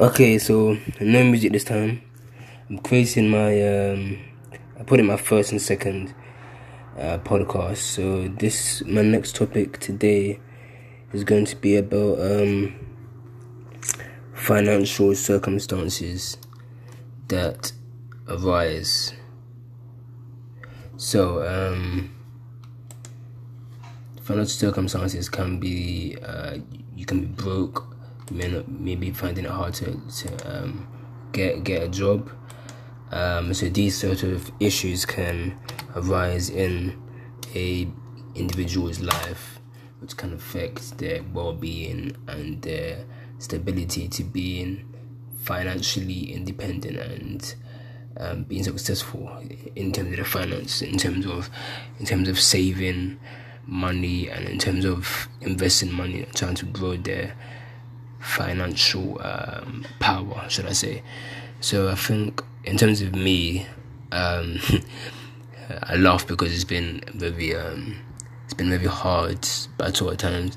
Okay, so no music this time. I'm creating my um I put in my first and second uh, podcast. So this my next topic today is going to be about um financial circumstances that arise. So um financial circumstances can be uh, you can be broke may not maybe finding it hard to, to um, get get a job. Um, so these sort of issues can arise in a individual's life, which can affect their well-being and their stability to being financially independent and um, being successful in terms of the finance, in terms of in terms of saving money and in terms of investing money, trying to grow their financial um, power, should I say? So I think in terms of me, um, I laugh because it's been very um, it's been very hard battle at times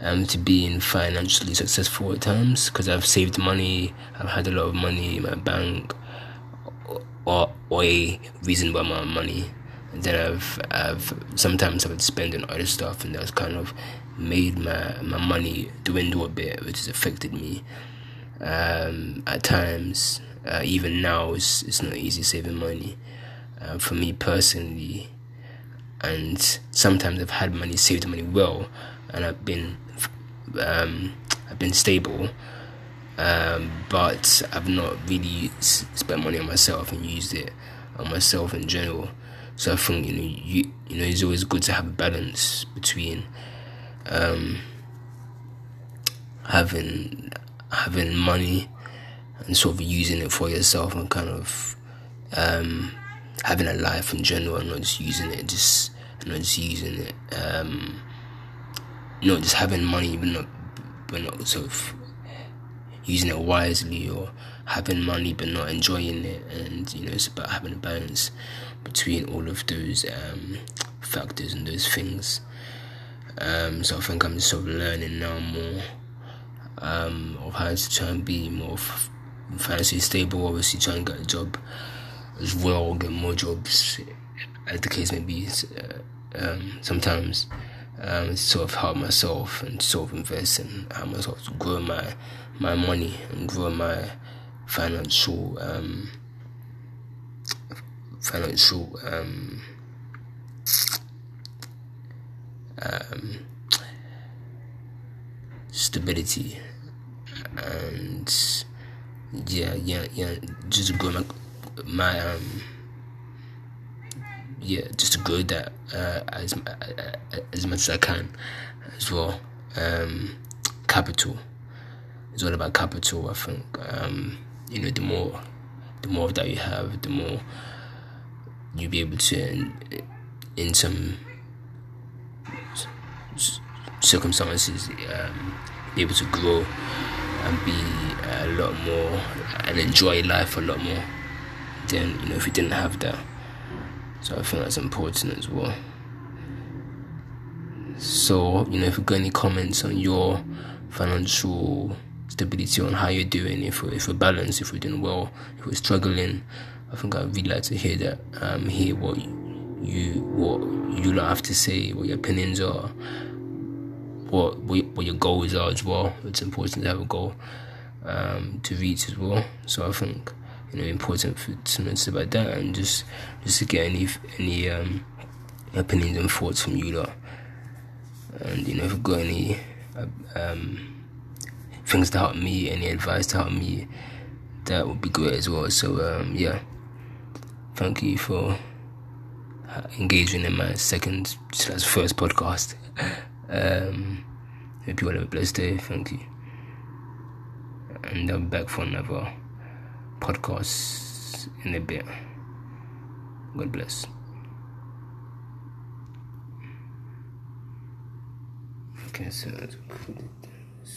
um, to being financially successful at times because I've saved money, I've had a lot of money in my bank, or or a reasonable amount of money. Then I've I've sometimes I've spent on other stuff, and that's kind of made my, my money dwindle a bit, which has affected me. Um, at times, uh, even now, it's, it's not easy saving money uh, for me personally. And sometimes I've had money, saved money well, and I've been um, I've been stable, um, but I've not really spent money on myself and used it on myself in general. So I think you know you you know it's always good to have a balance between um, having having money and sort of using it for yourself and kind of um, having a life in general and not just using it just not just using it um, not just having money but not but not sort of using it wisely or having money but not enjoying it and you know it's about having a balance between all of those um, factors and those things um, so I think I'm sort of learning now more um, of how to try and be more financially stable. Obviously, try and get a job as well, get more jobs, as the case may be. Uh, um, sometimes um, sort of help myself and sort of invest and how myself to grow my my money and grow my financial um, financial um, um, stability and yeah yeah yeah just grow my my um yeah just to grow that uh, as uh, as much as I can as well. Um capital. It's all about capital I think. Um you know the more the more that you have the more you'll be able to in, in some circumstances um, be able to grow and be a lot more and enjoy life a lot more than you know if you didn't have that so I think that's important as well so you know if you've got any comments on your financial stability on how you're doing if we're, if we're balanced if we're doing well if we're struggling I think I'd really like to hear that um hear what you what you have to say what your opinions are what what your goals are as well. It's important to have a goal um, to reach as well. So I think you know important know about that and just just to get any any um, opinions and thoughts from you lot. And you know if you've got any um, things to help me, any advice to help me, that would be great as well. So um, yeah, thank you for engaging in my second slash first podcast. Um, hope you all have a blessed day. Thank you. And I'll be back for another podcast in a bit. God bless. Okay, so let's put it